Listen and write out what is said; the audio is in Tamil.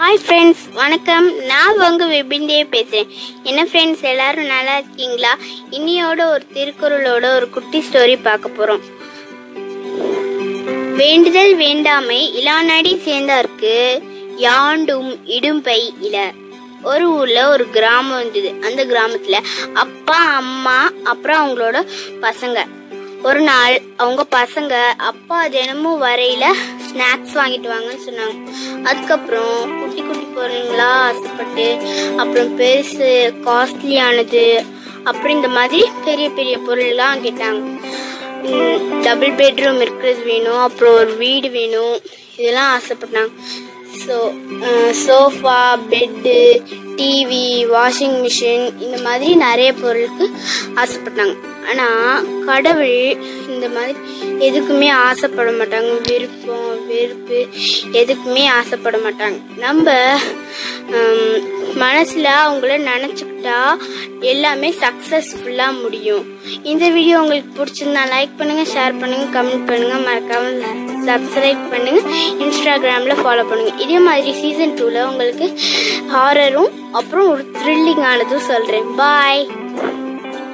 ஹாய் ஃப்ரெண்ட்ஸ் வணக்கம். நான் உங்க விபின்டே பேசுகிறேன் என்ன ஃப்ரெண்ட்ஸ் எல்லாரும் நல்லா இருக்கீங்களா? இன்னியோட ஒரு திருக்குறளோட ஒரு குட்டி ஸ்டோரி பார்க்க போகிறோம் வேண்டுதல் வேண்டாமை இளாநடி சேர்ந்தாருக்கு யாண்டும் இடும்பை இல. ஒரு ஊர்ல ஒரு கிராமம் இருந்தது. அந்த கிராமத்துல அப்பா அம்மா அப்புறம் அவங்களோட பசங்க. ஒரு நாள் அவங்க பசங்க அப்பா தினமும் வரையில ஸ்நாக்ஸ் வாங்கிட்டு வாங்கன்னு சொன்னாங்க. அதுக்கப்புறம் குட்டி குட்டி பொருளுங்களா ஆசைப்பட்டு அப்புறம் பெருசு காஸ்ட்லியானது அப்புறம் இந்த மாதிரி பெரிய பெரிய பொருள்லாம் கேட்டாங்க. டபுள் பெட்ரூம் இருக்கிறது வேணும் அப்புறம் ஒரு வீடு வேணும் இதெல்லாம் ஆசைப்பட்டாங்க. So sofa bed TV washing machine இந்த மாதிரி நிறைய பொருளுக்கு ஆசைப்பட்டாங்க. ஆனால் கடவுள் இந்த மாதிரி எதுக்குமே ஆசைப்பட மாட்டாங்க. விருப்பம் வெறுப்பு எதுக்குமே ஆசைப்பட மாட்டாங்க. நம்ம மனசில் மனசுல அவங்கள நினச்சிக்கிட்டா எல்லாமே சக்ஸஸ்ஃபுல்லாக முடியும். இந்த வீடியோ உங்களுக்கு பிடிச்சிருந்தா லைக் பண்ணுங்க ஷேர் பண்ணுங்க கமெண்ட் பண்ணுங்க. மறக்காம சப்ஸ்கிரைப் பண்ணுங்க. இன்ஸ்டாகிராமில் ஃபாலோ பண்ணுங்க. இதே மாதிரி சீசன் டூவில் உங்களுக்கு ஹாரரும் அப்புறம் ஒரு த்ரில்லிங்கானதும் சொல்கிறேன் பாய்